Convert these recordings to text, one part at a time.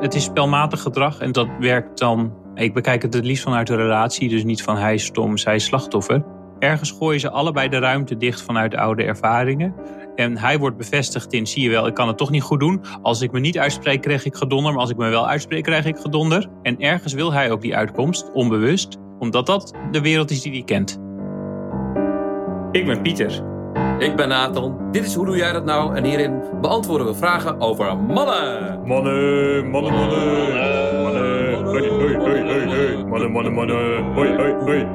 Het is spelmatig gedrag en dat werkt dan. Ik bekijk het het liefst vanuit de relatie, dus niet van hij is stom, zij is slachtoffer. Ergens gooien ze allebei de ruimte dicht vanuit oude ervaringen. En hij wordt bevestigd in, zie je wel, ik kan het toch niet goed doen. Als ik me niet uitspreek, krijg ik gedonder. Maar als ik me wel uitspreek, krijg ik gedonder. En ergens wil hij ook die uitkomst, onbewust. Omdat dat de wereld is die hij kent. Ik ben Pieter. Ik ben Nathan. Dit is Hoe Doe Jij Dat Nou? En hierin beantwoorden we vragen over mannen. Mannen, mannen, mannen. Mannen, hoi, hoi, hoi, hoi, hoi. Mannen, mannen, mannen. Hoi, hoi, hoi.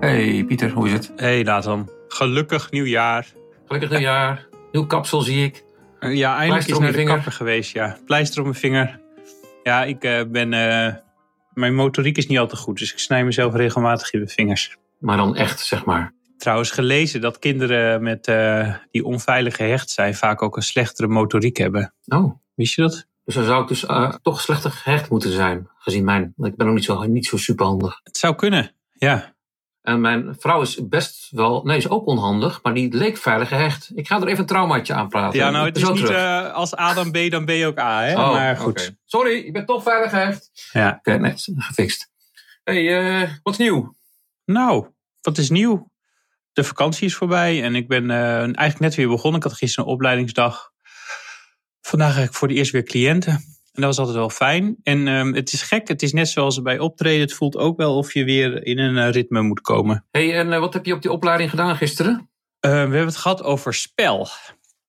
Hey Pieter, hoe is het? Hey Nathan, gelukkig nieuwjaar. Gelukkig nieuwjaar. Nieuw kapsel zie ik. Ja, eindelijk Pleister is naar de vinger. kapper geweest, ja. Pleister op mijn vinger. Ja, ik eh, ben... eh, mijn motoriek is niet al te goed, dus ik snij mezelf regelmatig in mijn vingers. Maar dan echt, zeg maar. Trouwens gelezen dat kinderen met, eh, die onveilig gehecht zijn... vaak ook een slechtere motoriek hebben. Oh, Wist je dat? dus dan zou ik dus toch slechter gehecht moeten zijn. Gezien mijn, ik ben ook niet zo, niet zo superhandig. Het zou kunnen, ja. En mijn vrouw is best wel, nee, is ook onhandig, maar die leek veilig gehecht. Ik ga er even een traumaatje aan praten. Ja, nou, het is niet eh, als A dan B, dan B ook A, hè? Oh, maar goed. Sorry, je bent toch veilig gehecht. Ja. Oké, nee, is gefixt. hey, eh, wat is nieuw? Nou, wat is nieuw? De vakantie is voorbij en ik ben eh, eigenlijk net weer begonnen. Ik had gisteren een opleidingsdag. Vandaag heb ik voor de eerst weer cliënten. En dat was altijd wel fijn. En ehm, het is gek, het is net zoals bij optreden. Het voelt ook wel of je weer in een eh, ritme moet komen. hey, en eh, wat heb je op die opleiding gedaan gisteren? Eh, we hebben het gehad over spel.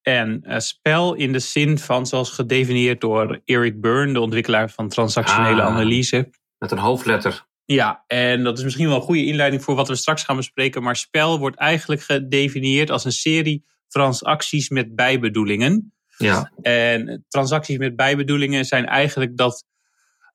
En spel in de zin van, zoals gedefinieerd door Eric Byrne, de ontwikkelaar van transactionele Ah. analyse. Met een hoofdletter. Ja, en dat is misschien wel een goede inleiding voor wat we straks gaan bespreken. Maar spel wordt eigenlijk gedefinieerd als een serie transacties met bijbedoelingen. Ja, En transacties met bijbedoelingen zijn eigenlijk dat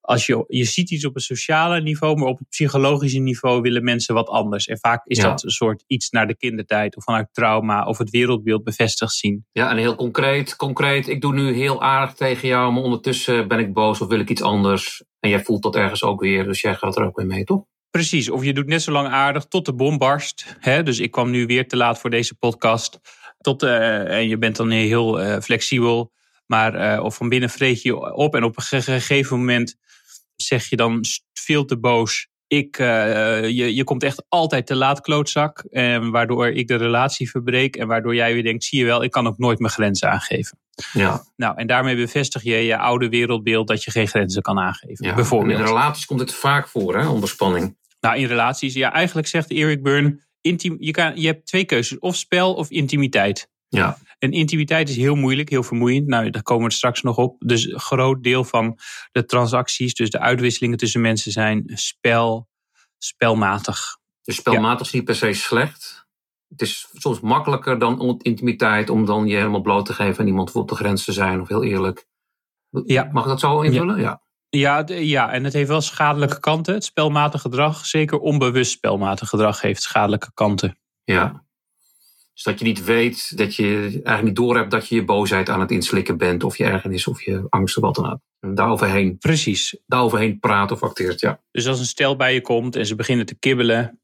als je, je ziet iets op een sociale niveau, maar op het psychologische niveau willen mensen wat anders. En vaak is Ja. dat een soort iets naar de kindertijd of vanuit trauma of het wereldbeeld bevestigd zien. ja, en heel concreet. Concreet, ik doe nu heel aardig tegen jou, maar ondertussen ben ik boos of wil ik iets anders. En jij voelt dat ergens ook weer, dus jij gaat er ook weer mee, toch? Precies, of je doet net zo lang aardig tot de bom barst. Hè? Dus ik kwam nu weer te laat voor deze podcast. Tot, eh, en je bent dan heel eh, flexibel. Maar eh, of van binnen vreet je op. En op een ge- gegeven moment zeg je dan veel te boos. Ik, je, je komt echt altijd te laat, klootzak. En waardoor ik de relatie verbreek. En waardoor jij weer denkt, zie je wel, ik kan ook nooit mijn grenzen aangeven. Ja, Nou, en daarmee bevestig je je oude wereldbeeld dat je geen grenzen kan aangeven. ja. Bijvoorbeeld. in relaties komt het vaak voor, hè, onder spanning. Nou, in relaties, ja, eigenlijk zegt Eric Byrne, je, kan, je hebt twee keuzes, of spel of intimiteit. Ja, En intimiteit is heel moeilijk, heel vermoeiend. Nou, daar komen we straks nog op. Dus een groot deel van de transacties, dus de uitwisselingen tussen mensen zijn spel, spelmatig. dus spelmatig is niet per se slecht. Het is soms makkelijker dan intimiteit om dan je helemaal bloot te geven en iemand op de grens te zijn, of heel eerlijk. Ja. Mag ik dat zo invullen? Ja. Ja, d- ja, en het heeft wel schadelijke kanten. Het spelmatig gedrag, zeker onbewust spelmatig gedrag, heeft schadelijke kanten. Ja. Dus dat je niet weet, dat je eigenlijk niet doorhebt dat je je boosheid aan het inslikken bent, of je ergernis, of je angst, of wat dan ook. En daaroverheen, Precies. daaroverheen praat of acteert, ja. Dus als een stel bij je komt en ze beginnen te kibbelen,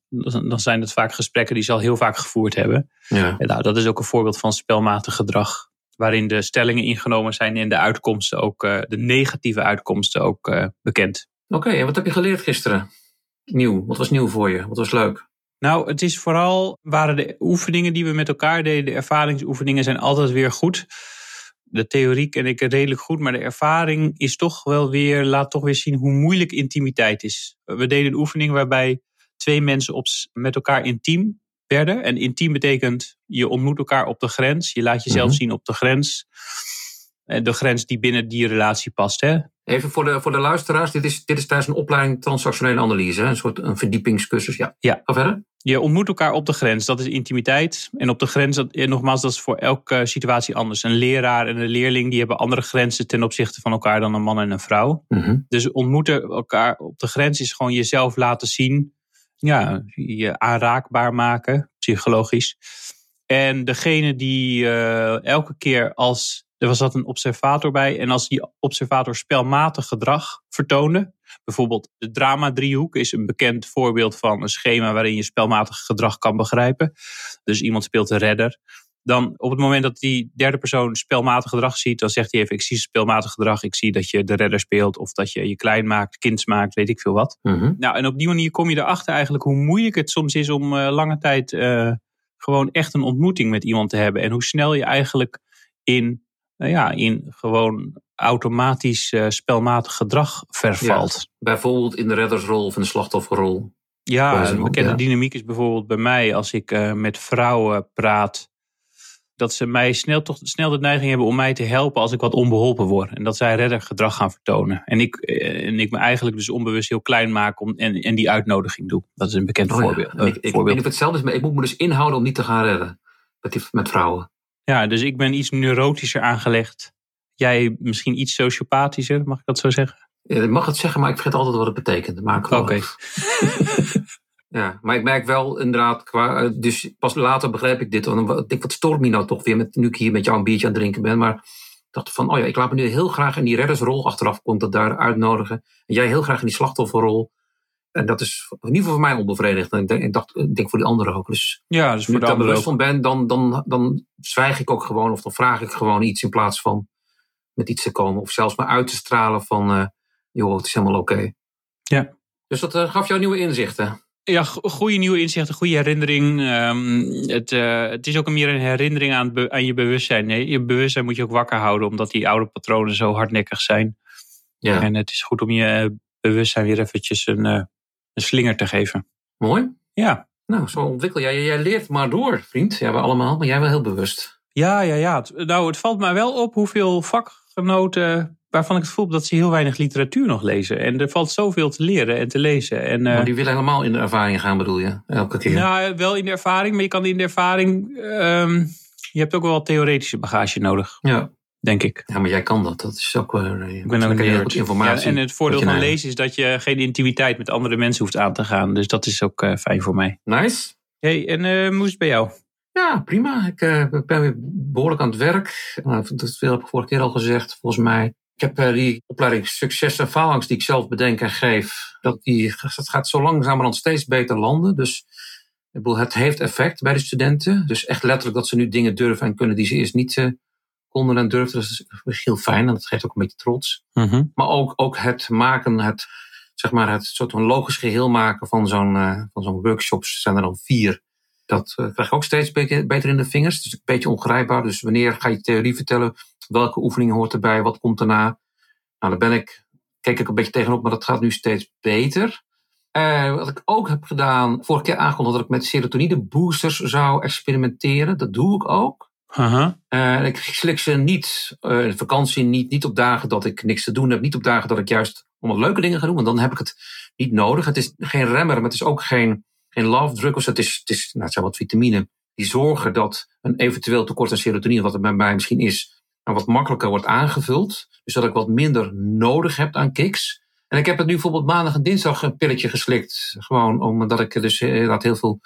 dan zijn het vaak gesprekken die ze al heel vaak gevoerd hebben. Ja, En nou, dat is ook een voorbeeld van spelmatig gedrag. Waarin de stellingen ingenomen zijn en de uitkomsten ook, eh, de negatieve uitkomsten ook eh, bekend. Oké, en wat heb je geleerd gisteren? Nieuw, wat was nieuw voor je? Wat was leuk? Nou, het is vooral, waren de oefeningen die we met elkaar deden, de ervaringsoefeningen zijn altijd weer goed. De theorie ken ik redelijk goed, maar de ervaring is toch wel weer, laat toch weer zien hoe moeilijk intimiteit is. We deden een oefening waarbij twee mensen op, met elkaar intiem werden. En intiem betekent, je ontmoet elkaar op de grens, je laat jezelf Mhm. zien op de grens. En De grens die binnen die relatie past. Hè? Even voor de, voor de luisteraars, dit is, dit is tijdens een opleiding transactionele analyse, hè? een soort een verdiepingscursus. Ja, Ja. ga verder. Je ontmoet elkaar op de grens, dat is intimiteit. En op de grens, dat, en nogmaals, dat is voor elke situatie anders. Een leraar en een leerling die hebben andere grenzen ten opzichte van elkaar dan een man en een vrouw. Mhm. Dus ontmoeten elkaar op de grens is gewoon jezelf laten zien. Ja, je aanraakbaar maken, psychologisch. En degene die eh, elke keer als Er was dat een observator bij. En als die observator spelmatig gedrag vertoonde. Bijvoorbeeld de drama-driehoek is een bekend voorbeeld van een schema waarin je spelmatig gedrag kan begrijpen. Dus iemand speelt de redder. Dan op het moment dat die derde persoon spelmatig gedrag ziet, dan zegt hij even: Ik zie spelmatig gedrag. Ik zie dat je de redder speelt of dat je je klein maakt, kind maakt, weet ik veel wat. Mhm. Nou, en op die manier kom je erachter eigenlijk hoe moeilijk het soms is om eh, lange tijd eh, gewoon echt een ontmoeting met iemand te hebben. En hoe snel je eigenlijk in, nou ja, in gewoon automatisch eh, spelmatig gedrag vervalt. Bijvoorbeeld in de reddersrol of in de slachtofferrol. Ja, een bekende ja. dynamiek is bijvoorbeeld bij mij als ik met vrouwen praat. Dat ze mij snel, toch snel de neiging hebben om mij te helpen als ik wat onbeholpen word. En dat zij reddergedrag gaan vertonen. En ik, eh, en ik me eigenlijk dus onbewust heel klein maak om, en, en die uitnodiging doe. Dat is een bekend Oh ja. voorbeeld. En eh, ik, ik, voorbeeld. hetzelfde is, maar ik moet me dus inhouden om niet te gaan redden. Met, die, met vrouwen. Ja, dus ik ben iets neurotischer aangelegd. Jij misschien iets sociopathischer, mag ik dat zo zeggen? Ik mag het zeggen, maar ik vergeet altijd wat het betekent. Oké. Ja, maar ik merk wel inderdaad, qua, eh, dus pas later begreep ik dit. Want ik denk, wat stoort me nou toch weer, met, nu ik hier met jou een biertje aan het drinken ben. Maar ik dacht van, oh ja, ik laat me nu heel graag in die reddersrol, achteraf ik dat daar uitnodigen. En jij heel graag in die slachtofferrol. En dat is in ieder geval voor mij onbevredigend. En ik denk, ik dacht, ik denk voor die anderen ook. Dus Ja, dus voor ik de daar bewust van ben, dan, dan, dan zwijg ik ook gewoon. Of dan vraag ik gewoon iets in plaats van met iets te komen. Of zelfs maar uit te stralen van, eh, joh, het is helemaal oké. Ja. Dus dat eh, gaf jou nieuwe inzichten. Ja, go- goede nieuwe inzichten, goede herinnering. Ehm, het, eh, het is ook meer een herinnering aan, het be- aan je bewustzijn. Nee, je bewustzijn moet je ook wakker houden, omdat die oude patronen zo hardnekkig zijn. Ja, En het is goed om je eh, bewustzijn weer eventjes een, eh, een slinger te geven. mooi. Ja, Nou, zo ontwikkel jij. Jij leert maar door, vriend. Ja, we allemaal, maar jij wel heel bewust. ja, ja. ja. Nou, het valt mij wel op hoeveel vakgenoten waarvan ik het heb dat ze heel weinig literatuur nog lezen. En er valt zoveel te leren en te lezen. En, eh, maar die willen helemaal in de ervaring gaan, bedoel je? Elke keer. Nou, wel in de ervaring, maar je kan in de ervaring. ehm, je hebt ook wel theoretische bagage nodig, ja. denk ik. ja, maar jij kan dat. Dat is ook weer. eh, Ik ben ook een heel goed informatie. Ja, en het voordeel van lezen is dat je geen intimiteit met andere mensen hoeft aan te gaan. Dus dat is ook eh, fijn voor mij. Nice. hey, en hoe is het bij jou? Ja, prima. Ik ben weer behoorlijk aan het werk. Nou, dat heb ik vorige keer al gezegd, volgens mij. Ik heb eh, die opleiding succes en faalangst die ik zelf bedenk en geef. Dat, die, dat gaat zo langzamerhand steeds beter landen. Dus ik bedoel, het heeft effect bij de studenten. Dus echt letterlijk dat ze nu dingen durven en kunnen die ze eerst niet eh, konden en durfden. Dat is heel fijn en dat geeft ook een beetje trots. Maar ook, ook het maken, het, zeg maar, het soort van logisch geheel maken van zo'n eh, van zo'n workshops zijn er dan vier. Dat krijg ik ook steeds be- beter in de vingers. Het is een beetje ongrijpbaar. Dus wanneer ga je theorie vertellen? Welke oefeningen hoort erbij? Wat komt daarna? Nou, daar ben ik, keek ik een beetje tegenop, maar dat gaat nu steeds beter. Eh, wat ik ook heb gedaan, vorige keer aangekondigd dat ik met serotonine boosters zou experimenteren. Dat doe ik ook. Eh, ik slik ze niet eh, in vakantie, niet, niet op dagen dat ik niks te doen heb. Niet op dagen dat ik juist allemaal leuke dingen ga doen. Want dan heb ik het niet nodig. Het is geen remmer, maar het is ook geen, geen love drug. Het, is, het, is, nou, het zijn wat vitamine die zorgen dat een eventueel tekort aan serotonine, wat er bij mij misschien is, wat makkelijker wordt aangevuld. Dus dat ik wat minder nodig heb aan kicks. En ik heb het nu bijvoorbeeld maandag en dinsdag een pilletje geslikt. Gewoon omdat ik dus eh, inderdaad heel veel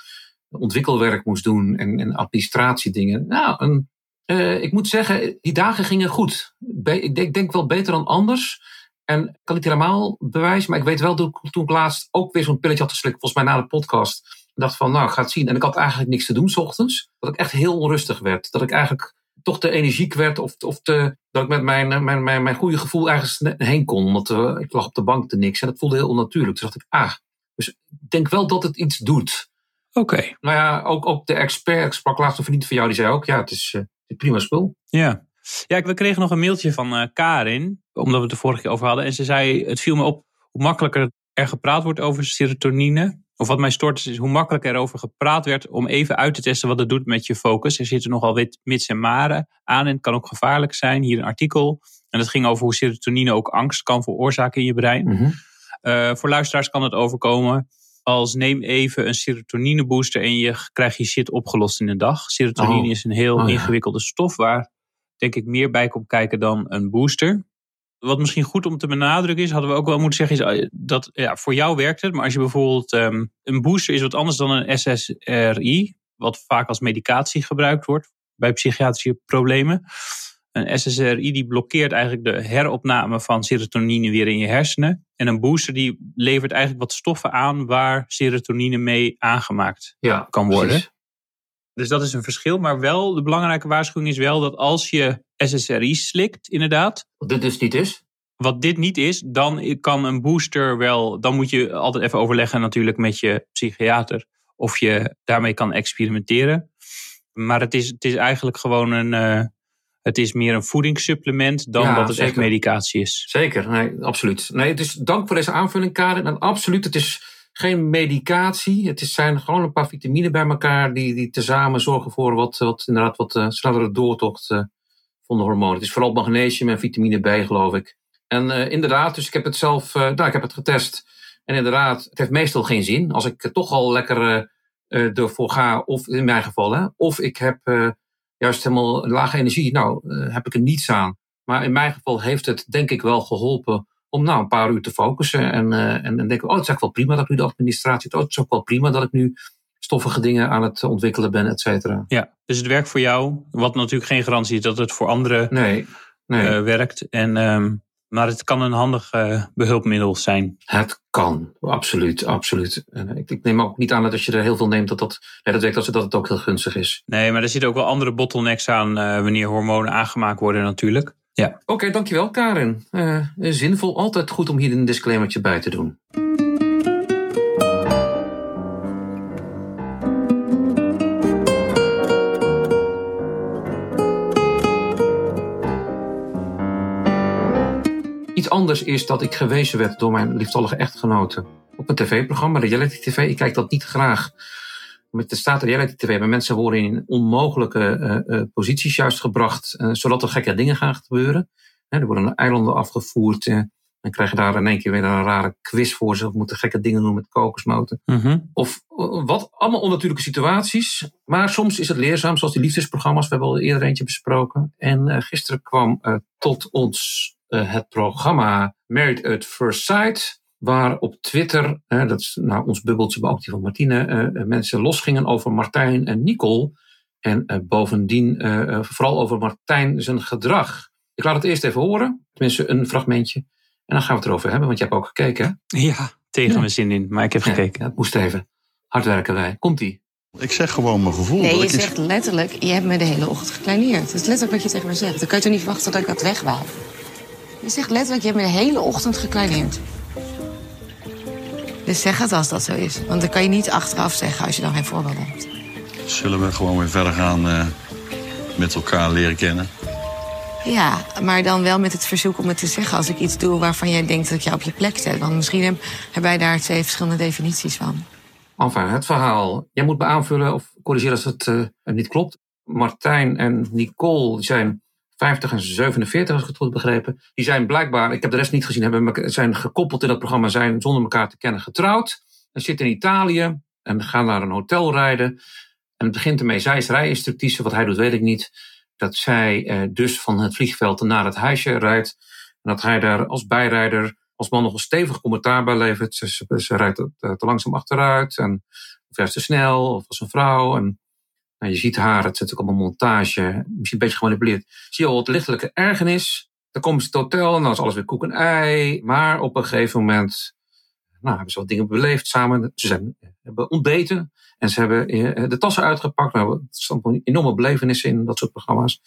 ontwikkelwerk moest doen en, en administratiedingen. Nou, een, eh, ik moet zeggen, die dagen gingen goed. Ik, denk, wel beter dan anders. En ik kan niet helemaal bewijzen, maar ik weet wel dat toen ik laatst ook weer zo'n pilletje had geslikt, volgens mij na de podcast. Dacht van, nou, ik ga het zien. En ik had eigenlijk niks te doen s ochtends. Dat ik echt heel onrustig werd. Dat ik eigenlijk toch te energiek werd. Of, of te, dat ik met mijn, mijn, mijn, mijn goede gevoel ergens heen kon. Want eh, ik lag op de bank te niks. En dat voelde heel onnatuurlijk. Toen dacht ik, ah. Dus ik denk wel dat het iets doet. Oké, Nou ja, ook, ook de expert, ik sprak laatst een vriend van jou, die zei ook, ja, het is, eh, het is prima spul. ja. Ja, we kregen nog een mailtje van eh, Karin, omdat we het de vorige keer over hadden. En ze zei, het viel me op hoe makkelijker er gepraat wordt over serotonine. Of wat mij stoort is hoe makkelijker er over gepraat werd om even uit te testen wat het doet met je focus. Er zitten nogal wit, mits en maren aan en het kan ook gevaarlijk zijn. Hier een artikel. En dat ging over hoe serotonine ook angst kan veroorzaken in je brein. Eh, voor luisteraars kan het overkomen als neem even een serotonine booster en je krijgt je shit opgelost in een dag. Serotonine Oh. is een heel Oh, ja. ingewikkelde stof waar denk ik meer bij komt kijken dan een booster. Wat misschien goed om te benadrukken is, hadden we ook wel moeten zeggen, is eh, dat ja, voor jou werkt het. Maar als je bijvoorbeeld ehm, een booster is wat anders dan een SSRI, wat vaak als medicatie gebruikt wordt bij psychiatrische problemen. Een SSRI die blokkeert eigenlijk de heropname van serotonine weer in je hersenen. En een booster die levert eigenlijk wat stoffen aan waar serotonine mee aangemaakt Ja, kan worden. precies. Dus dat is een verschil. Maar wel, de belangrijke waarschuwing is wel dat als je SSRI slikt, inderdaad, Wat dit dus niet is. wat dit niet is, dan kan een booster wel. Dan moet je altijd even overleggen, natuurlijk, met je psychiater. Of je daarmee kan experimenteren. Maar het is, het is eigenlijk gewoon een. eh, het is meer een voedingssupplement dan Ja, dat het echt medicatie is. Zeker, nee, absoluut. Nee, het is, dank voor deze aanvulling, Karin. En absoluut, het is geen medicatie. Het zijn gewoon een paar vitamine bij elkaar die, die tezamen zorgen voor wat, wat, inderdaad, wat eh, snellere doortocht eh, van de hormonen. Het is vooral magnesium en vitamine B, geloof ik. En eh, inderdaad, dus ik heb het zelf, nou, ik heb het getest. En inderdaad, het heeft meestal geen zin. Als ik toch al lekker ervoor ga, of in mijn geval, hè, of ik heb juist helemaal lage energie, nou, heb ik er niets aan. Maar in mijn geval heeft het denk ik wel geholpen om nou een paar uur te focussen. En, eh, en, en denken, oh het is eigenlijk wel prima dat ik nu de administratie doe. Oh, het is ook wel prima dat ik nu stoffige dingen aan het ontwikkelen ben, et cetera. Ja, dus het werkt voor jou. Wat natuurlijk geen garantie is dat het voor anderen Nee, nee eh, werkt. En, ehm, maar het kan een handig eh, behulpmiddel zijn. het kan. Absoluut, absoluut. En ik, ik neem ook niet aan dat als je er heel veel neemt, dat dat, nee, dat, werkt, dat, dat het ook heel gunstig is. Nee, maar er zitten ook wel andere bottlenecks aan wanneer hormonen aangemaakt worden natuurlijk. Ja. Oké, dankjewel Karin. Eh, zinvol, altijd goed om hier een disclaimertje bij te doen. Iets anders is dat ik gewezen werd door mijn lieftallige echtgenote op een tv-programma, reality tv. Ik kijk dat niet graag. Met de staat reality tv, maar mensen worden in onmogelijke eh, eh, posities juist gebracht, eh, zodat er gekke dingen gaan gebeuren. Hè, er worden eilanden afgevoerd. eh, dan krijg je daar in één keer weer een rare quiz voor ze. Of moeten gekke dingen doen met kokosnoten. Mhm. Of wat, allemaal onnatuurlijke situaties. Maar soms is het leerzaam, zoals die liefdesprogramma's. We hebben al eerder eentje besproken. En gisteren kwam tot ons het programma Married at First Sight. Waar op Twitter, eh, dat is nou ons bubbeltje, maar ook die van Martine, eh, eh, mensen losgingen over Martijn en Nicole. En eh, bovendien vooral over Martijn zijn gedrag. Ik laat het eerst even horen, tenminste een fragmentje. En dan gaan we het erover hebben, want je hebt ook gekeken. hè? Ja, tegen Ja. mijn zin in. Maar ik heb gekeken. Ja, moest even. Hard werken wij. Komt-ie. Ik zeg gewoon mijn gevoel. Nee, je ik zegt letterlijk, je hebt me de hele ochtend gekleineerd. Dat is letterlijk wat je tegen me zegt. Dan kan je toch niet verwachten dat ik dat wegwaal. Je zegt letterlijk, je hebt me de hele ochtend gekleineerd. Dus zeg het als dat zo is. Want dan kan je niet achteraf zeggen als je dan geen voorbeeld hebt. Zullen we gewoon weer verder gaan eh, met elkaar leren kennen? Ja, maar dan wel met het verzoek om het te zeggen als ik iets doe waarvan jij denkt dat ik jou op je plek zet. Want misschien heb- hebben wij daar twee verschillende definities van. Enfin, het verhaal. Jij moet me aanvullen of corrigeren als het eh, niet klopt. Martijn en Nicole die zijn 50 en 47, als ik het goed begrepen. Die zijn blijkbaar, ik heb de rest niet gezien, hebben, zijn gekoppeld in dat programma, zijn zonder elkaar te kennen getrouwd. En zitten in Italië en gaan naar een hotel rijden. En het begint ermee, zij is rijinstructrice, wat hij doet weet ik niet. Dat zij eh, dus van het vliegveld naar het huisje rijdt. En dat hij daar als bijrijder, als man nog een stevig commentaar bij levert. Ze, rijdt te, te langzaam achteruit. En, of juist te snel, of als een vrouw. En nou, je ziet haar, het zit ook allemaal montage. Misschien een beetje gemanipuleerd. Zie je al wat lichtelijke ergernis. Dan komen ze hotel en dan is alles weer koek en ei. Maar op een gegeven moment nou, hebben ze wat dingen beleefd samen. Ze zijn, hebben ontbeten. En ze hebben eh, de tassen uitgepakt. Er staan gewoon enorme belevenissen in dat soort programma's.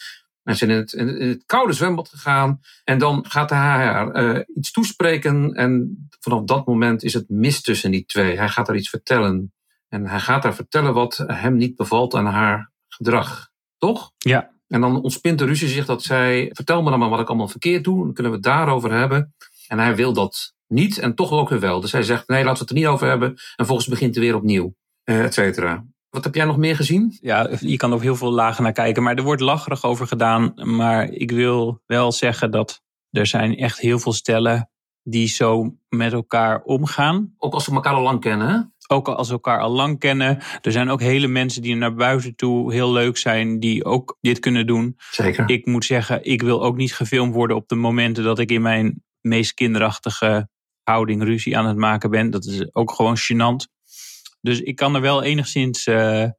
En ze zijn in het koude zwembad gegaan. En dan gaat hij haar eh, iets toespreken. En vanaf dat moment is het mis tussen die twee. Hij gaat haar iets vertellen. En hij gaat haar vertellen wat hem niet bevalt aan haar gedrag. Toch? Ja. En dan ontspint de ruzie zich dat zij... Vertel me dan maar wat ik allemaal verkeerd doe. Dan kunnen we het daarover hebben. En hij wil dat niet en toch ook weer wel. Dus hij zegt, nee, laten we het er niet over hebben. En volgens begint hij weer opnieuw. Eh, et cetera. Wat heb jij nog meer gezien? Ja, je kan op heel veel lagen naar kijken. Maar er wordt lacherig over gedaan. Maar ik wil wel zeggen dat er zijn echt heel veel stellen die zo met elkaar omgaan. Ook als we elkaar al lang kennen, hè? Ook als ze elkaar al lang kennen. Er zijn ook hele mensen die naar buiten toe heel leuk zijn. Die ook dit kunnen doen. Zeker. Ik moet zeggen, ik wil ook niet gefilmd worden op de momenten dat ik in mijn meest kinderachtige houding ruzie aan het maken ben. Dat is ook gewoon gênant. Dus ik kan er wel enigszins eh, eh,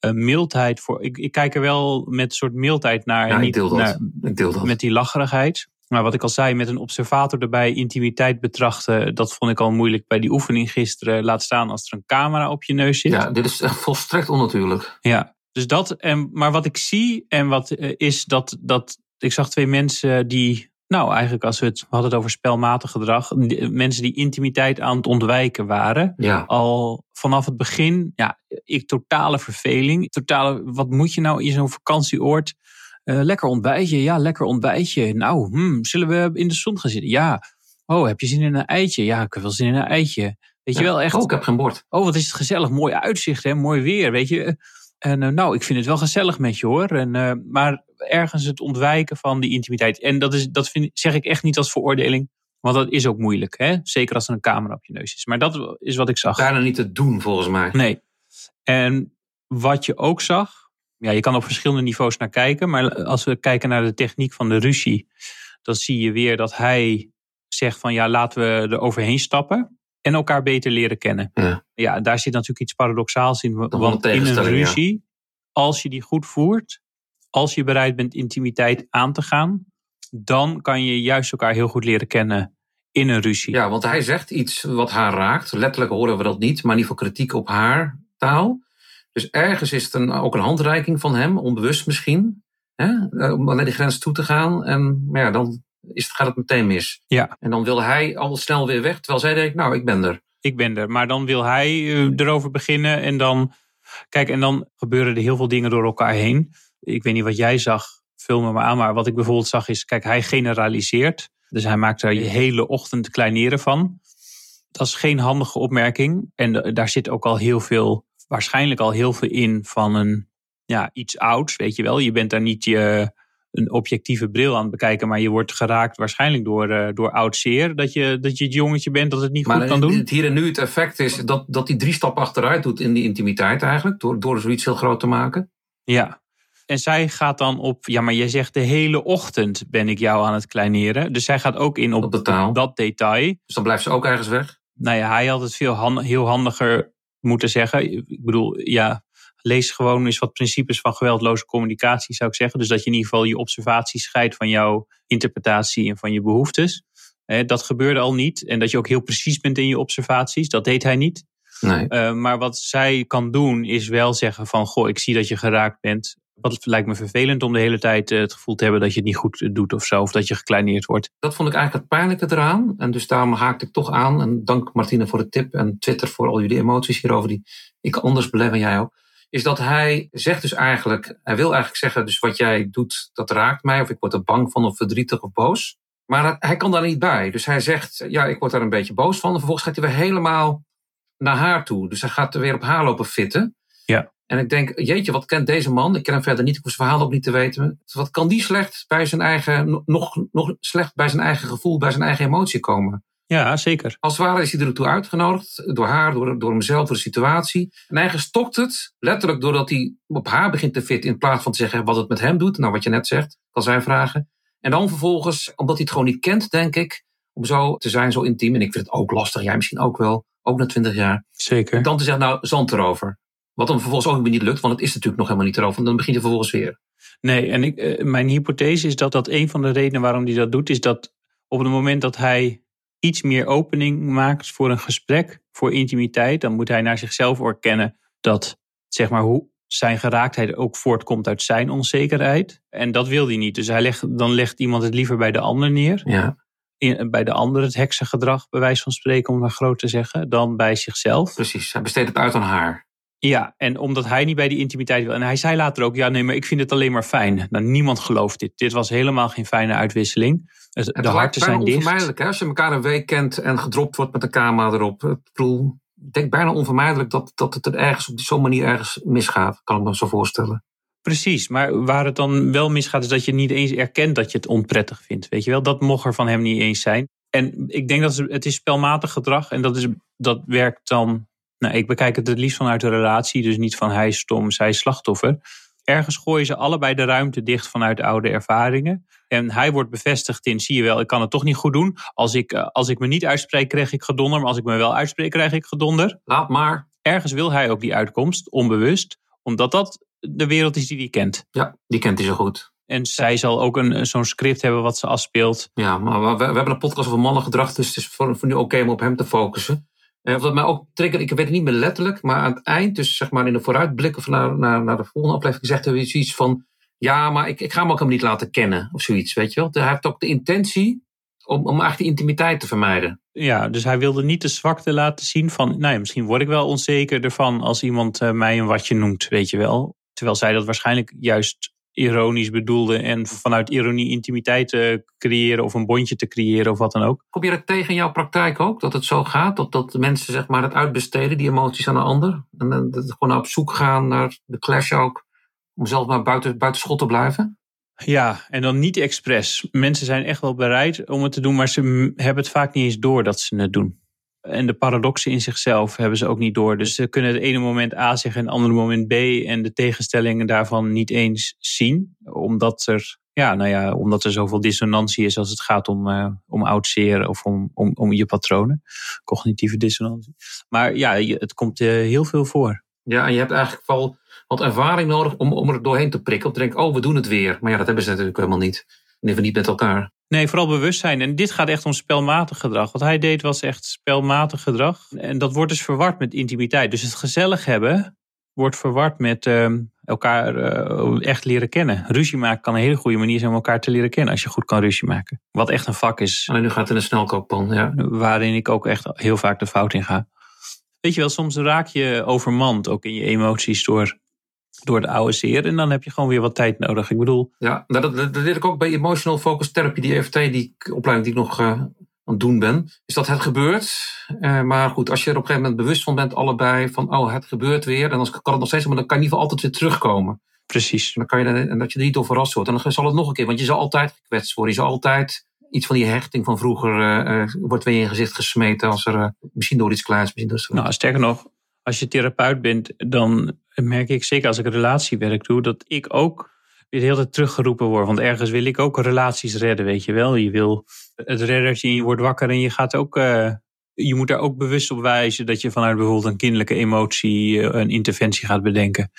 mildheid voor. Ik, ik kijk er wel met een soort mildheid naar. Ja, en ik niet deel dat. naar- Ik deel dat. met die lacherigheid. Maar wat ik al zei, met een observator erbij, intimiteit betrachten, dat vond ik al moeilijk bij die oefening gisteren. Laat staan als er een camera op je neus zit. Ja, dit is echt volstrekt onnatuurlijk. Ja, dus dat. En, maar wat ik zie en wat eh, is dat, dat ik zag twee mensen die, nou eigenlijk als we het we hadden het over spelmatig gedrag, die- mensen die intimiteit aan het ontwijken waren. Ja. Al vanaf het begin, ja, ik totale verveling. Totale, wat moet je nou in zo'n vakantieoord? Eh, lekker ontbijtje, ja, lekker ontbijtje. Nou, hmm, zullen we in de zon gaan zitten? Ja. Oh, heb je zin in een eitje? Ja, ik heb wel zin in een eitje. Weet je wel, echt. Oh, ik heb geen bord. Oh, wat is het gezellig. Mooi uitzicht, hè? mooi weer, weet je. En eh, nou, ik vind het wel gezellig met je hoor. En, eh, maar ergens het ontwijken van die intimiteit. En dat, is, dat vind, zeg ik echt niet als veroordeling. Want dat is ook moeilijk. Hè? Zeker als er een camera op je neus is. Maar dat is wat ik zag. Bijna niet te doen, volgens mij. Nee. En wat je ook zag. Ja, je kan op verschillende niveaus naar kijken. Maar als we kijken naar de techniek van de ruzie. Dan zie je weer dat hij zegt van ja, laten we er overheen stappen. En elkaar beter leren kennen. Ja. Ja, daar zit natuurlijk iets paradoxaals in. Want in een ja. ruzie, als je die goed voert. Als je bereid bent intimiteit aan te gaan. Dan kan je juist elkaar heel goed leren kennen in een ruzie. Ja, want hij zegt iets wat haar raakt. Letterlijk horen we dat niet, maar in ieder geval kritiek op haar taal. Dus ergens is het een, ook een handreiking van hem, onbewust misschien. Hè? eh, Om naar die grens toe te gaan. En maar ja, dan is het, gaat het meteen mis. Ja. En dan wil hij al snel weer weg, terwijl zij denkt, nou, ik ben er. ik ben er. Maar dan wil hij eh, erover beginnen en dan. Kijk, en dan gebeuren er heel veel dingen door elkaar heen. Ik weet niet wat jij zag, vul me maar aan. Maar wat ik bijvoorbeeld zag is, kijk, hij generaliseert. Dus hij maakt daar je hele ochtend kleineren van. Dat is geen handige opmerking. En da- daar zit ook al heel veel, waarschijnlijk al heel veel in van een, ja, iets ouds, weet je wel. Je bent daar niet je, een objectieve bril aan het bekijken, maar je wordt geraakt waarschijnlijk door, eh, door oud zeer. Dat je, dat je het jongetje bent dat het niet goed kan doen. het hier en nu het effect is dat, dat hij drie stappen achteruit doet in die intimiteit eigenlijk. Door, door zoiets heel groot te maken. Ja. En zij gaat dan op, ja, maar jij zegt de hele ochtend ben ik jou aan het kleineren. Dus zij gaat ook in op, Op de taal. dat detail. Dus dan blijft ze ook ergens weg. Nou ja, hij had het veel heel handiger moeten zeggen. Ik bedoel, ja, lees gewoon eens wat principes van geweldloze communicatie, zou ik zeggen. Dus dat je in ieder geval je observatie scheidt van jouw interpretatie en van je behoeftes. Hè, dat gebeurde al niet. En dat je ook heel precies bent in je observaties. Dat deed hij niet. Nee. Uh, maar wat zij kan doen is wel zeggen van... goh, ik zie dat je geraakt bent. Wat lijkt me vervelend om de hele tijd uh, het gevoel te hebben... dat je het niet goed doet of zo. Of dat je gekleineerd wordt. Dat vond ik eigenlijk het pijnlijke eraan. En dus daarom haakte ik toch aan. En dank Martine voor de tip. En Twitter voor al jullie emoties hierover. Die ik anders beleef en jij ook. Is dat hij zegt dus eigenlijk... Hij wil eigenlijk zeggen, dus wat jij doet, dat raakt mij. Of ik word er bang van of verdrietig of boos. Maar hij kan daar niet bij. Dus hij zegt, ja, ik word daar een beetje boos van. En vervolgens gaat hij weer helemaal naar haar toe. Dus hij gaat er weer op haar lopen fitten. Ja. En ik denk, jeetje, wat kent deze man? Ik ken hem verder niet, ik hoef zijn verhaal ook niet te weten. Wat kan die slecht bij zijn eigen, nog, nog slecht bij zijn eigen gevoel, bij zijn eigen emotie komen? Ja, zeker. Als het ware is hij ertoe uitgenodigd, door haar, door, door hemzelf, door de situatie. En hij gestokt het, letterlijk doordat hij op haar begint te fitten, in plaats van te zeggen wat het met hem doet. Nou, wat je net zegt, kan zij vragen. En dan vervolgens, omdat hij het gewoon niet kent, denk ik, om zo te zijn, zo intiem. En ik vind het ook lastig, jij misschien ook wel, ook na twintig jaar. Zeker. En dan te zeggen, nou, zand erover. Wat dan vervolgens ook weer niet lukt, want het is natuurlijk nog helemaal niet erover. Dan begin je vervolgens weer. Nee, en ik, uh, mijn hypothese is dat dat een van de redenen waarom hij dat doet, is dat op het moment dat hij iets meer opening maakt voor een gesprek, voor intimiteit, dan moet hij naar zichzelf erkennen dat, zeg maar, hoe zijn geraaktheid ook voortkomt uit zijn onzekerheid. En dat wil hij niet. Dus hij legt, dan legt iemand het liever bij de ander neer. Ja. In, bij de ander het heksengedrag, bij wijze van spreken, om maar groot te zeggen, dan bij zichzelf. Precies, hij besteedt het uit aan haar. Ja, en omdat hij niet bij die intimiteit wil. En hij zei later ook, ja nee, maar ik vind het alleen maar fijn. Nou, niemand gelooft dit. Dit was helemaal geen fijne uitwisseling. Het, het de harten zijn dicht. onvermijdelijk hè? als je elkaar een week kent en gedropt wordt met een camera erop. Ik bedoel, ik denk bijna onvermijdelijk dat, dat het er ergens op zo'n manier ergens misgaat. Kan ik me zo voorstellen. Precies, maar waar het dan wel misgaat is dat je niet eens erkent dat je het onprettig vindt. Weet je wel, dat mocht er van hem niet eens zijn. En ik denk dat het is spelmatig gedrag en dat, is, dat werkt dan nou, ik bekijk het het liefst vanuit de relatie, dus niet van hij is stom, zij is slachtoffer. Ergens gooien ze allebei de ruimte dicht vanuit oude ervaringen. En hij wordt bevestigd in, zie je wel, ik kan het toch niet goed doen. Als ik, als ik me niet uitspreek, krijg ik gedonder. Maar als ik me wel uitspreek, krijg ik gedonder. Laat maar. Ergens wil hij ook die uitkomst, onbewust. Omdat dat de wereld is die hij kent. Ja, die kent hij zo goed. En zij zal ook een, zo'n script hebben wat ze afspeelt. Ja, maar we, we hebben een podcast over mannengedrag, dus het is voor, voor nu oké om op hem te focussen. En wat mij ook triggert, ik weet het niet meer letterlijk, maar aan het eind, dus zeg maar in de vooruitblik of naar, naar, naar de volgende aflevering, zegt hij zoiets van: Ja, maar ik, ik ga hem ook hem niet laten kennen of zoiets, weet je wel. Hij heeft ook de intentie om, om eigenlijk die intimiteit te vermijden. Ja, dus hij wilde niet de zwakte laten zien van, nou ja, misschien word ik wel onzeker ervan als iemand eh, mij een watje noemt, weet je wel. Terwijl zij dat waarschijnlijk juist ironisch bedoelde en vanuit ironie intimiteit te creëren of een bondje te creëren of wat dan ook. Kom je dat tegen in jouw praktijk ook, dat het zo gaat? Dat, dat mensen zeg maar het uitbesteden, die emoties aan een ander? En dan dat gewoon op zoek gaan naar de clash ook, om zelf maar buiten, buiten schot te blijven? Ja, en dan niet expres. Mensen zijn echt wel bereid om het te doen, maar ze hebben het vaak niet eens door dat ze het doen. En de paradoxen in zichzelf hebben ze ook niet door. Dus ze kunnen het ene moment A zeggen en het andere moment B. En de tegenstellingen daarvan niet eens zien. Omdat er, ja, nou ja, omdat er zoveel dissonantie is als het gaat om, eh om oud zeer of om, om, om je patronen. Cognitieve dissonantie. Maar ja, het komt eh, heel veel voor. Ja, en je hebt eigenlijk wel wat ervaring nodig om, om er doorheen te prikken. Om te denken, oh, we doen het weer. Maar ja, dat hebben ze natuurlijk helemaal niet. Geval niet met elkaar. Nee, vooral bewustzijn. En dit gaat echt om spelmatig gedrag. Wat hij deed was echt spelmatig gedrag. En dat wordt dus verward met intimiteit. Dus het gezellig hebben wordt verward met ehm, elkaar eh, echt leren kennen. Ruzie maken kan een hele goede manier zijn om elkaar te leren kennen. Als je goed kan ruzie maken. Wat echt een vak is. Alleen nu gaat het in een snelkookpan, ja. Waarin ik ook echt heel vaak de fout in ga. Weet je wel, soms raak je overmand ook in je emoties door, door de oude zeer. En dan heb je gewoon weer wat tijd nodig. Ik bedoel, Ja, nou, dat, dat, dat deed ik ook bij Emotional Focus Therapy, die EFT, die opleiding die ik nog eh, aan het doen ben. Is dat het gebeurt. Eh, maar goed, als je er op een gegeven moment bewust van bent, allebei, van oh, het gebeurt weer. En dan kan het nog steeds, maar dan kan je in ieder geval altijd weer terugkomen. precies. En dan kan je en dat je er niet door verrast wordt. En dan zal het nog een keer, want je zal altijd gekwetst worden. Je zal altijd iets van die hechting van vroeger eh, wordt weer in je gezicht gesmeten. Als er, misschien door iets kleins, misschien door Nou, sterker nog, als je therapeut bent, dan merk ik zeker als ik relatiewerk doe, dat ik ook weer de hele tijd teruggeroepen word. Want ergens wil ik ook relaties redden, weet je wel. Je wil het reddertje en je wordt wakker en je gaat ook. eh, je moet daar ook bewust op wijzen dat je vanuit bijvoorbeeld een kinderlijke emotie eh, een interventie gaat bedenken.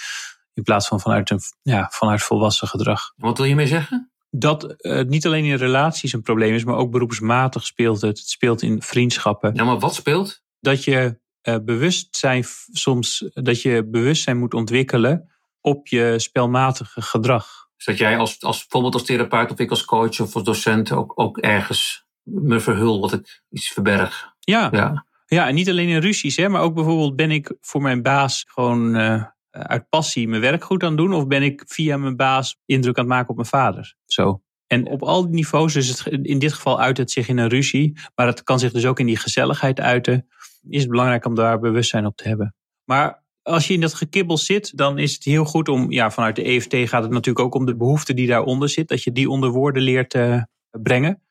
In plaats van vanuit, een, ja, vanuit volwassen gedrag. Wat wil je mee zeggen? Dat eh, het niet alleen in relaties een probleem is, maar ook beroepsmatig speelt het. Het speelt in vriendschappen Ja, maar wat speelt? dat je eh, bewustzijn soms dat je bewustzijn moet ontwikkelen op je spelmatige gedrag. Dus dat jij als, als bijvoorbeeld als therapeut of ik als coach of als docent ook, ook ergens me verhul wat ik iets verberg. Ja, ja. Ja, en niet alleen in ruzies, hè, maar ook bijvoorbeeld ben ik voor mijn baas gewoon eh, uit passie mijn werk goed aan het doen, of ben ik via mijn baas indruk aan het maken op mijn vader. Zo. En op al die niveaus, dus het, in dit geval uit het zich in een ruzie, maar het kan zich dus ook in die gezelligheid uiten, is het belangrijk om daar bewustzijn op te hebben. Maar als je in dat gekibbel zit, dan is het heel goed om, ja, vanuit de EFT gaat het natuurlijk ook om de behoefte die daaronder zit, dat je die onder woorden leert eh, brengen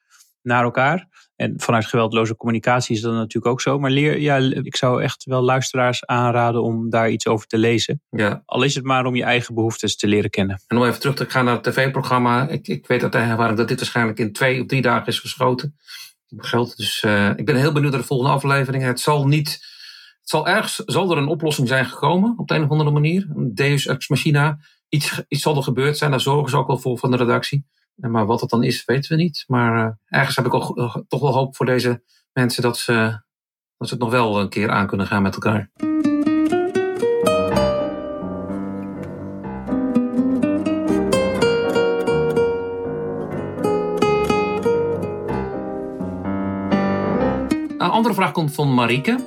naar elkaar. En vanuit geweldloze communicatie is dat natuurlijk ook zo. Maar leer, ja, ik zou echt wel luisteraars aanraden om daar iets over te lezen. ja. Al is het maar om je eigen behoeftes te leren kennen. En om even terug te gaan naar het tv-programma. Ik, ik weet uit ervaring dat dit waarschijnlijk in twee of drie dagen is geschoten. Geld. Dus eh, ik ben heel benieuwd naar de volgende aflevering. Het zal niet. Het zal ergens zal er een oplossing zijn gekomen op de een of andere manier. Een Deus ex machina. Iets, iets zal er gebeurd zijn. Daar zorgen ze ook wel voor van de redactie. En Maar wat het dan is, weten we niet. Maar eh, ergens heb ik eh, toch wel hoop voor deze mensen dat ze, dat ze het nog wel een keer aan kunnen gaan met elkaar. Andere vraag komt van Marieke.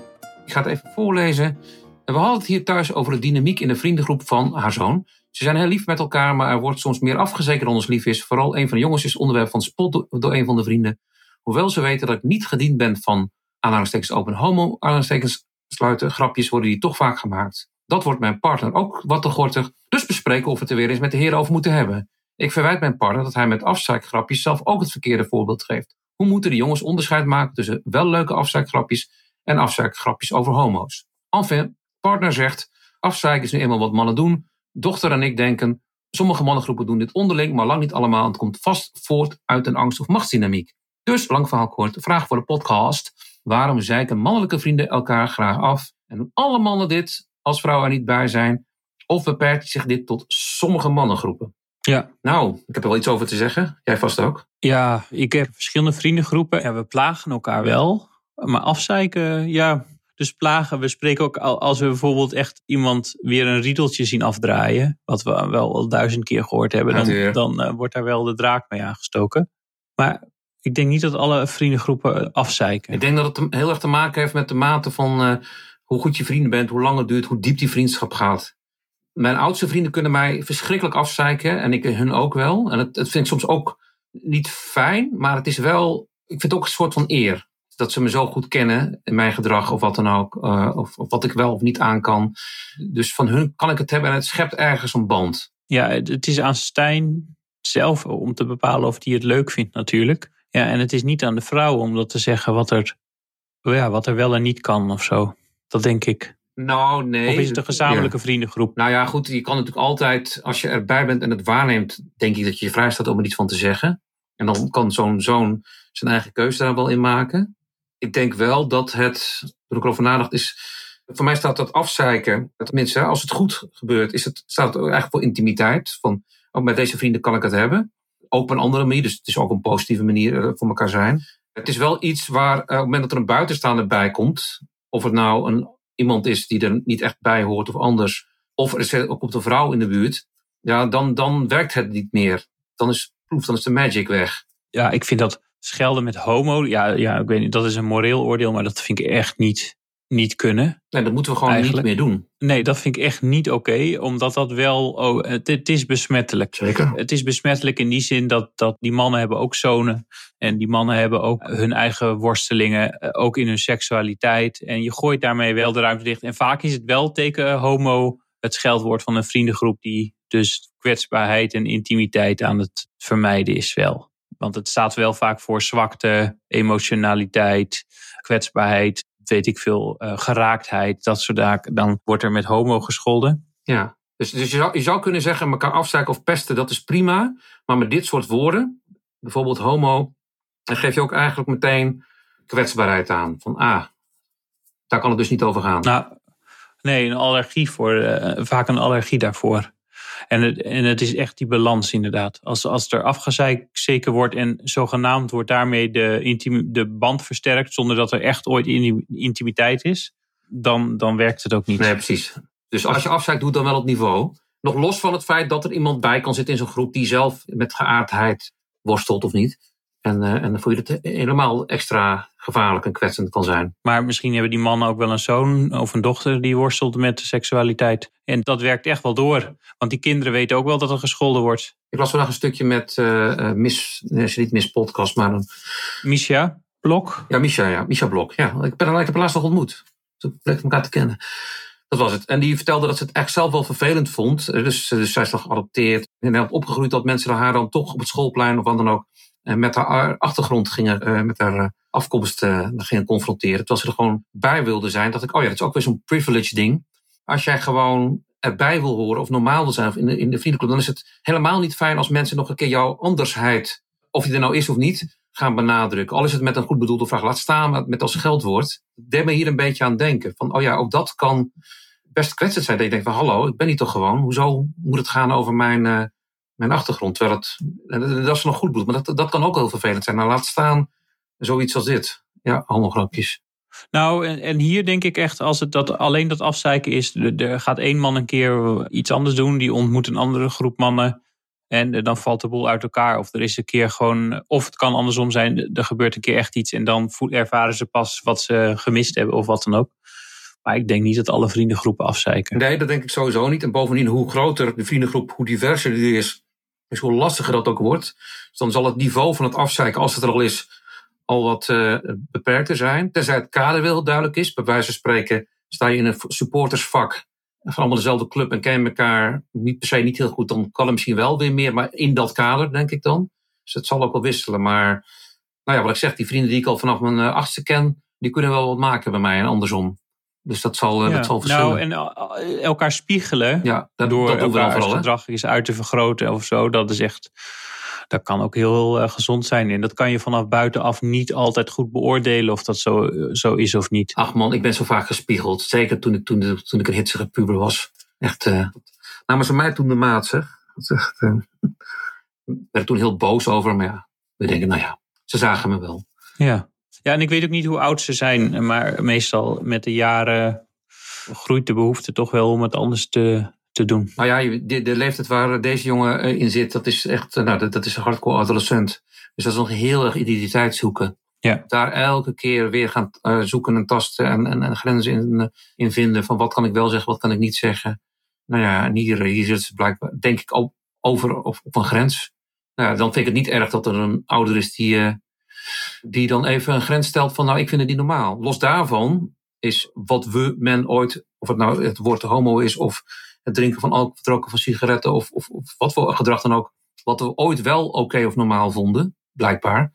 Ik ga het even voorlezen. We hadden het hier thuis over de dynamiek in de vriendengroep van haar zoon. Ze zijn heel lief met elkaar, maar er wordt soms meer afgezekerd dan ons lief is. Vooral een van de jongens is onderwerp van spot door- door een van de vrienden. Hoewel ze weten dat ik niet gediend ben van aanhalingstekens open homo, aanhalingstekens sluiten, grapjes worden die toch vaak gemaakt. Dat wordt mijn partner ook wat te gortig, dus bespreken of we het er weer eens met de heren over moeten hebben. Ik verwijt mijn partner dat hij met afzeikgrapjes zelf ook het verkeerde voorbeeld geeft. Hoe moeten de jongens onderscheid maken tussen wel leuke afzeikgrapjes en afzeikgrapjes over homo's? Enfin, partner zegt, afzeik is nu eenmaal wat mannen doen. Dochter en ik denken, sommige mannengroepen doen dit onderling, maar lang niet allemaal. Het komt vast voort uit een angst- of machtsdynamiek. Dus, lang verhaal kort, vraag voor de podcast. Waarom zeiken mannelijke vrienden elkaar graag af? En doen alle mannen dit als vrouwen er niet bij zijn? Of beperkt zich dit tot sommige mannengroepen? Ja. Nou, ik heb er wel iets over te zeggen. Jij vast ook. Ja, ik heb verschillende vriendengroepen en we plagen elkaar wel. Maar afzeiken, ja. Dus plagen, we spreken ook al- als we bijvoorbeeld echt iemand weer een riedeltje zien afdraaien. Wat we wel al duizend keer gehoord hebben. Dan, dan eh, wordt daar wel de draak mee aangestoken. Maar ik denk niet dat alle vriendengroepen eh, afzeiken. Ik denk dat het heel erg te maken heeft met de mate van eh, hoe goed je vrienden bent, hoe lang het duurt, hoe diep die vriendschap gaat. Mijn oudste vrienden kunnen mij verschrikkelijk afzeiken en ik hun ook wel. En het vind ik soms ook niet fijn, maar het is wel, ik vind het ook een soort van eer. Dat ze me zo goed kennen in mijn gedrag of wat dan ook. eh, of, of wat ik wel of niet aan kan. Dus van hun kan ik het hebben en het schept ergens een band. Ja, het, is aan Stijn zelf om te bepalen of hij het leuk vindt natuurlijk. Ja, en het is niet aan de vrouw om dat te zeggen wat er, ja, wat er wel en niet kan of zo. Dat denk ik. Nou, nee. Of is het een gezamenlijke Ja. vriendengroep? Nou ja, goed, je kan natuurlijk altijd, als je erbij bent en het waarneemt, denk ik dat je je vrij staat om er iets van te zeggen. En dan kan zo'n zoon zijn eigen keuze daar wel in maken. Ik denk wel dat het, toen ik erover nadacht, is. Voor mij staat dat afzeiken, tenminste, als het goed gebeurt, is het, staat het eigenlijk voor intimiteit. Van, ook met deze vrienden kan ik het hebben. Ook op een andere manier, dus het is ook een positieve manier eh, voor elkaar zijn. Het is wel iets waar, eh, op het moment dat er een buitenstaander bij komt, of het nou een, iemand is die er niet echt bij hoort of anders, of er er komt een vrouw in de buurt, ja, dan, dan werkt het niet meer. Dan is, proef, dan is de magic weg. Ja, ik vind dat schelden met homo, ja, ja, ik weet niet, dat is een moreel oordeel, maar dat vind ik echt niet, niet kunnen. Nee, dat moeten we gewoon Eigenlijk. niet meer doen. Nee, dat vind ik echt niet oké, omdat dat wel, oh, het, het is besmettelijk. Zeker. Het is besmettelijk in die zin dat, dat die mannen hebben ook zonen. En die mannen hebben ook hun eigen worstelingen, eh, ook in hun seksualiteit. En je gooit daarmee wel de ruimte dicht. En vaak is het wel tegen homo het scheldwoord van een vriendengroep die dus kwetsbaarheid en intimiteit aan het vermijden is wel. Want het staat wel vaak voor zwakte, emotionaliteit, kwetsbaarheid, weet ik veel, eh, geraaktheid, dat soort zaken. Dan wordt er met homo gescholden. Ja. Dus, dus je, zou, je zou kunnen zeggen, elkaar afzeiken of pesten, dat is prima. Maar met dit soort woorden, bijvoorbeeld homo, dan geef je ook eigenlijk meteen kwetsbaarheid aan. Van ah, daar kan het dus niet over gaan. Nou, nee, een allergie voor, eh, vaak een allergie daarvoor. En het, en het is echt die balans inderdaad. Als, als er afgezeken wordt en zogenaamd wordt daarmee de, intimi- de band versterkt, zonder dat er echt ooit in- intimiteit is, dan, dan werkt het ook niet. Nee, precies. Dus als je afzeikt, doe dan wel op niveau. Nog los van het feit dat er iemand bij kan zitten in zo'n groep die zelf met geaardheid worstelt of niet. En, eh, en je het helemaal extra gevaarlijk en kwetsend kan zijn. Maar misschien hebben die mannen ook wel een zoon of een dochter die worstelt met de seksualiteit. En dat werkt echt wel door. Want die kinderen weten ook wel dat er gescholden wordt. Ik las vandaag een stukje met eh, Miss, nee, niet Miss Podcast, maar een, Misha Blok. ja, Misha, ja, Misha Blok. Ja, ik, ben, ik heb haar laatst nog ontmoet. Toen bleek elkaar te kennen. Dat was het. En die vertelde dat ze het echt zelf wel vervelend vond. Dus, dus zij is dan geadopteerd. En opgegroeid dat mensen haar dan toch op het schoolplein of wat dan ook. Eh, met haar achtergrond gingen, eh, met haar eh, afkomst eh, gingen confronteren. Terwijl ze er gewoon bij wilde zijn. dacht ik, oh ja, dat is ook weer zo'n privilege ding. Als jij gewoon erbij wil horen of normaal wil zijn of in de, in de vriendenclub, dan is het helemaal niet fijn als mensen nog een keer jouw andersheid, of die er nou is of niet, gaan benadrukken. Al is het met een goed bedoelde vraag. Laat staan met, als geldwoord. Deed me hier een beetje aan denken. Van, oh ja, ook dat kan best kwetsend zijn. Dat je denkt van, hallo, ik ben niet toch gewoon. Hoezo moet het gaan over mijn, mijn achtergrond? Terwijl het, dat is nog goed bedoeld. Maar dat, dat kan ook heel vervelend zijn. Nou, laat staan zoiets als dit. Ja, allemaal grapjes. Nou, en, en hier denk ik echt, als het dat, alleen dat afzeiken is, er, gaat één man een keer iets anders doen, die ontmoet een andere groep mannen. En eh, dan valt de boel uit elkaar. Of er is een keer gewoon, of het kan andersom zijn, er gebeurt een keer echt iets. En dan ervaren ze pas wat ze gemist hebben of wat dan ook. Maar ik denk niet dat alle vriendengroepen afzeiken. Nee, dat denk ik sowieso niet. En bovendien, hoe groter de vriendengroep, hoe diverser die is, hoe lastiger dat ook wordt. Dus dan zal het niveau van het afzeiken, als het er al is, al wat eh, beperkter zijn. Tenzij het kader wel duidelijk is. Bij wijze van spreken sta je in een supportersvak van allemaal dezelfde club en ken je elkaar niet per se niet heel goed. Dan kan er misschien wel weer meer, maar in dat kader, denk ik dan. Dus het zal ook wel wisselen. Maar nou ja, wat ik zeg, die vrienden die ik al vanaf mijn eh, achtste ken, die kunnen wel wat maken bij mij en andersom. Dus dat zal, eh, dat zal verschillen. nou, en eh, elkaar spiegelen ja, dat, door dat elkaar vooral. Gedrag eens uit te vergroten of zo. Dat is echt, dat kan ook heel eh, gezond zijn. En dat kan je vanaf buitenaf niet altijd goed beoordelen of dat zo, eh, zo is of niet. Ach man, ik ben zo vaak gespiegeld. Zeker toen ik, toen, toen ik een hitsige puber was. Echt, eh, Namen ze mij toen de maat, zeg. Dat is echt, eh, Ik werd toen heel boos over, maar ja, we denken, nou ja, ze zagen me wel. Ja. Ja, en ik weet ook niet hoe oud ze zijn, maar meestal met de jaren groeit de behoefte toch wel om het anders te, te doen. Nou ja, de, de leeftijd waar deze jongen eh, in zit, dat is echt, eh, nou, dat, dat is een hardcore adolescent. Dus dat is nog heel erg identiteit zoeken. Ja. Daar elke keer weer gaan eh, zoeken en tasten en, en, en grenzen in, in vinden. Van wat kan ik wel zeggen, wat kan ik niet zeggen. Nou ja, en hier, hier zit ze blijkbaar, denk ik, ook over of op een grens. Nou ja, dan vind ik het niet erg dat er een ouder is die, die dan even een grens stelt van, nou, ik vind het niet normaal. Los daarvan is wat we men ooit, of het nou het woord homo is of het drinken van alcohol, het roken van sigaretten of, of, wat voor gedrag dan ook, wat we ooit wel oké of normaal vonden, blijkbaar,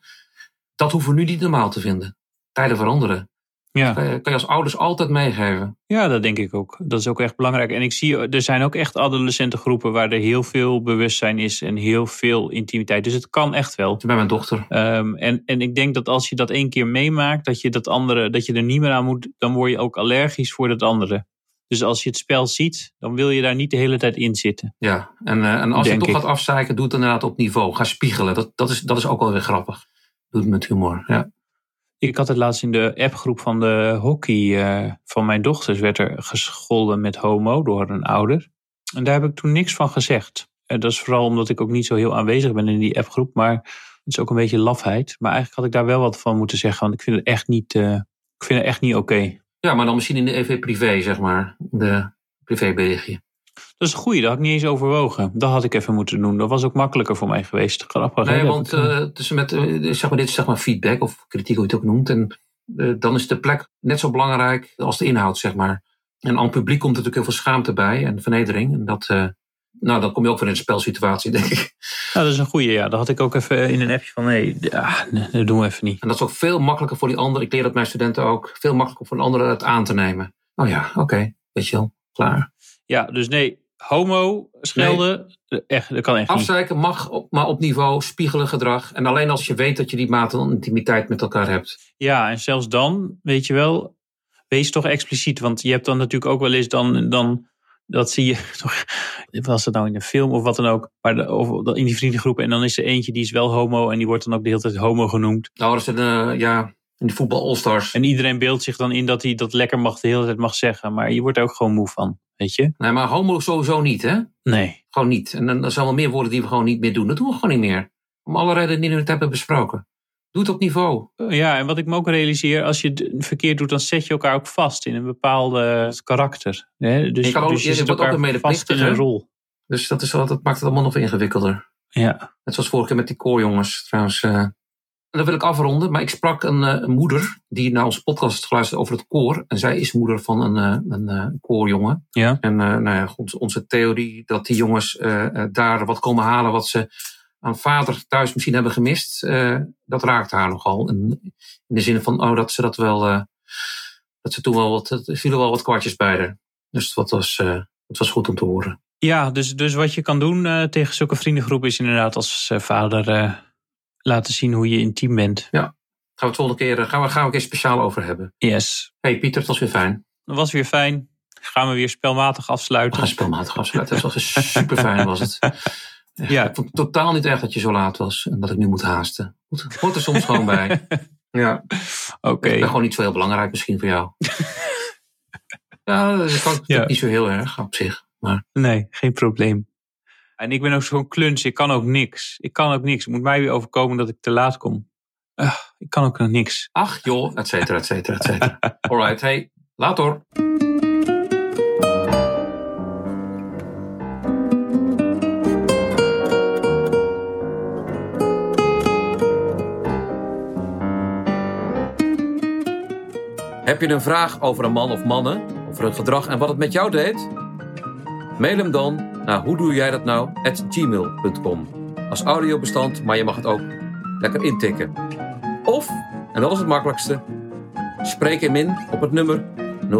dat hoeven we nu niet normaal te vinden. Tijden veranderen. Ja. Kan je, kan je als ouders altijd meegeven. Ja, dat denk ik ook. Dat is ook echt belangrijk. En ik zie, er zijn ook echt adolescentengroepen waar er heel veel bewustzijn is en heel veel intimiteit. Dus het kan echt wel. Bij mijn dochter. Ehm, en, en ik denk dat als je dat één keer meemaakt, dat je dat andere, dat je er niet meer aan moet, dan word je ook allergisch voor dat andere. Dus als je het spel ziet, dan wil je daar niet de hele tijd in zitten. Ja, en, eh, en als je toch ik. gaat afzeiken, doe het inderdaad op niveau. Ga spiegelen. Dat, dat, is, dat is ook wel weer grappig. Doe het met humor. Ja. Ik had het laatst in de appgroep van de hockey eh, van mijn dochters, werd er gescholden met homo door een ouder. En daar heb ik toen niks van gezegd. En dat is vooral omdat ik ook niet zo heel aanwezig ben in die appgroep, maar het is ook een beetje lafheid. Maar eigenlijk had ik daar wel wat van moeten zeggen, want ik vind het echt niet, eh, ik vind het echt niet oké. ja, maar dan misschien in de EV privé, zeg maar. De privéberichtje. Dat is een goeie, dat had ik niet eens overwogen. Dat had ik even moeten doen. Dat was ook makkelijker voor mij geweest. Grappig. Nee, want eh, tussen met, eh, zeg maar, dit is zeg maar feedback of kritiek, hoe je het ook noemt. En eh, dan is de plek net zo belangrijk als de inhoud, zeg maar. En aan het publiek komt er natuurlijk heel veel schaamte bij en vernedering. En dat, nou, dan kom je ook weer in een spelsituatie, denk ik. nou, dat is een goeie, ja. Dat had ik ook even in een appje van, nee, ja, nee, dat doen we even niet. En dat is ook veel makkelijker voor die ander. Ik leer dat mijn studenten ook. Veel makkelijker voor een ander het aan te nemen. Oh ja, oké. Weet je wel. Klaar. Ja, dus nee, homo, schelden, eh, echt, dat kan echt niet. Mag, op, maar op niveau spiegelen gedrag. En alleen als je weet dat je die mate van intimiteit met elkaar hebt. Ja, en zelfs dan, weet je wel, wees toch expliciet. Want je hebt dan natuurlijk ook wel eens dan, dan dat zie je toch, was het nou in een film of wat dan ook, maar de, of in die vriendengroepen. En dan is er eentje die is wel homo en die wordt dan ook de hele tijd homo genoemd. Nou, dat is een, eh, ja, in de voetbal All-Stars. En iedereen beeldt zich dan in dat hij dat lekker mag, de hele tijd mag zeggen. Maar je wordt er ook gewoon moe van, weet je? Nee, maar homo sowieso niet, hè? Nee. Gewoon niet. En dan zijn wel meer woorden die we gewoon niet meer doen. Dat doen we gewoon niet meer. Om alle redenen die we net hebben besproken. Doe het op niveau. Ja, en wat ik me ook realiseer, als je het verkeerd doet, dan zet je elkaar ook vast in een bepaalde karakter. Hè? Dus Je kan ook- dus je zit ook een vast in een rol. Dus dat, is wel, dat maakt het allemaal nog ingewikkelder. Ja. Net zoals vorige keer met die koorjongens trouwens. eh. En dan wil ik afronden. Maar ik sprak een, eh, een moeder die naar onze podcast heeft geluisterd over het koor. En zij is moeder van een, eh, een eh, koorjongen. Ja. En nou ja, goed, onze theorie dat die jongens daar wat komen halen wat ze aan vader thuis misschien hebben gemist. dat raakt haar nogal. In, in de zin van oh, dat ze dat wel. dat ze toen wel wat. Er vielen wel wat kwartjes bij haar. Dus dat was, dat was goed om te horen. Ja, dus, dus wat je kan doen tegen zulke vriendengroepen is inderdaad als vader laten zien hoe je intiem bent. Gaan we het volgende keer, eh, gaan we, gaan we een keer speciaal over hebben. Yes. Hey Pieter, het was weer fijn. Dat was weer fijn. Gaan we weer spelmatig We afsluiten. gaan spelmatig afsluiten. Het was super fijn was het. Echt, Ja. Ik vond het totaal niet erg dat je zo laat was. En dat ik nu moet haasten. Goed, hoort er soms gewoon bij. Ja, Oké. ik ben gewoon niet zo heel belangrijk misschien voor jou. ja, dat is ook Ja. niet zo heel erg op zich. Maar Nee, geen probleem. En ik ben ook zo'n kluns. Ik kan ook niks. Ik kan ook niks. Het moet mij weer overkomen dat ik te laat kom. Ik kan ook nog niks. ach joh, et cetera, et cetera, et cetera. Alright, hey, later. Heb je een vraag over een man of mannen, over hun gedrag en wat het met jou deed? Mail hem dan naar hoe doe jij dat nou at gmail.com. Als audiobestand, maar je mag het ook lekker intikken. Of, en dat is het makkelijkste, spreek hem in op het nummer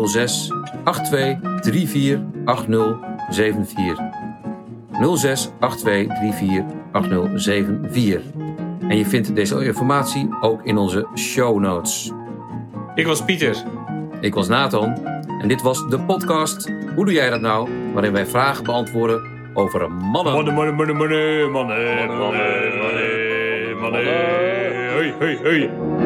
06 82 34 80 74. 06 82 34 80 74. En je vindt deze informatie ook in onze show notes. Ik was Pieter. Ik was Nathan En dit was de podcast Hoe doe jij dat nou? Waarin wij vragen beantwoorden over mannen. Mannen, mannen, mannen, mannen, mannen, mannen.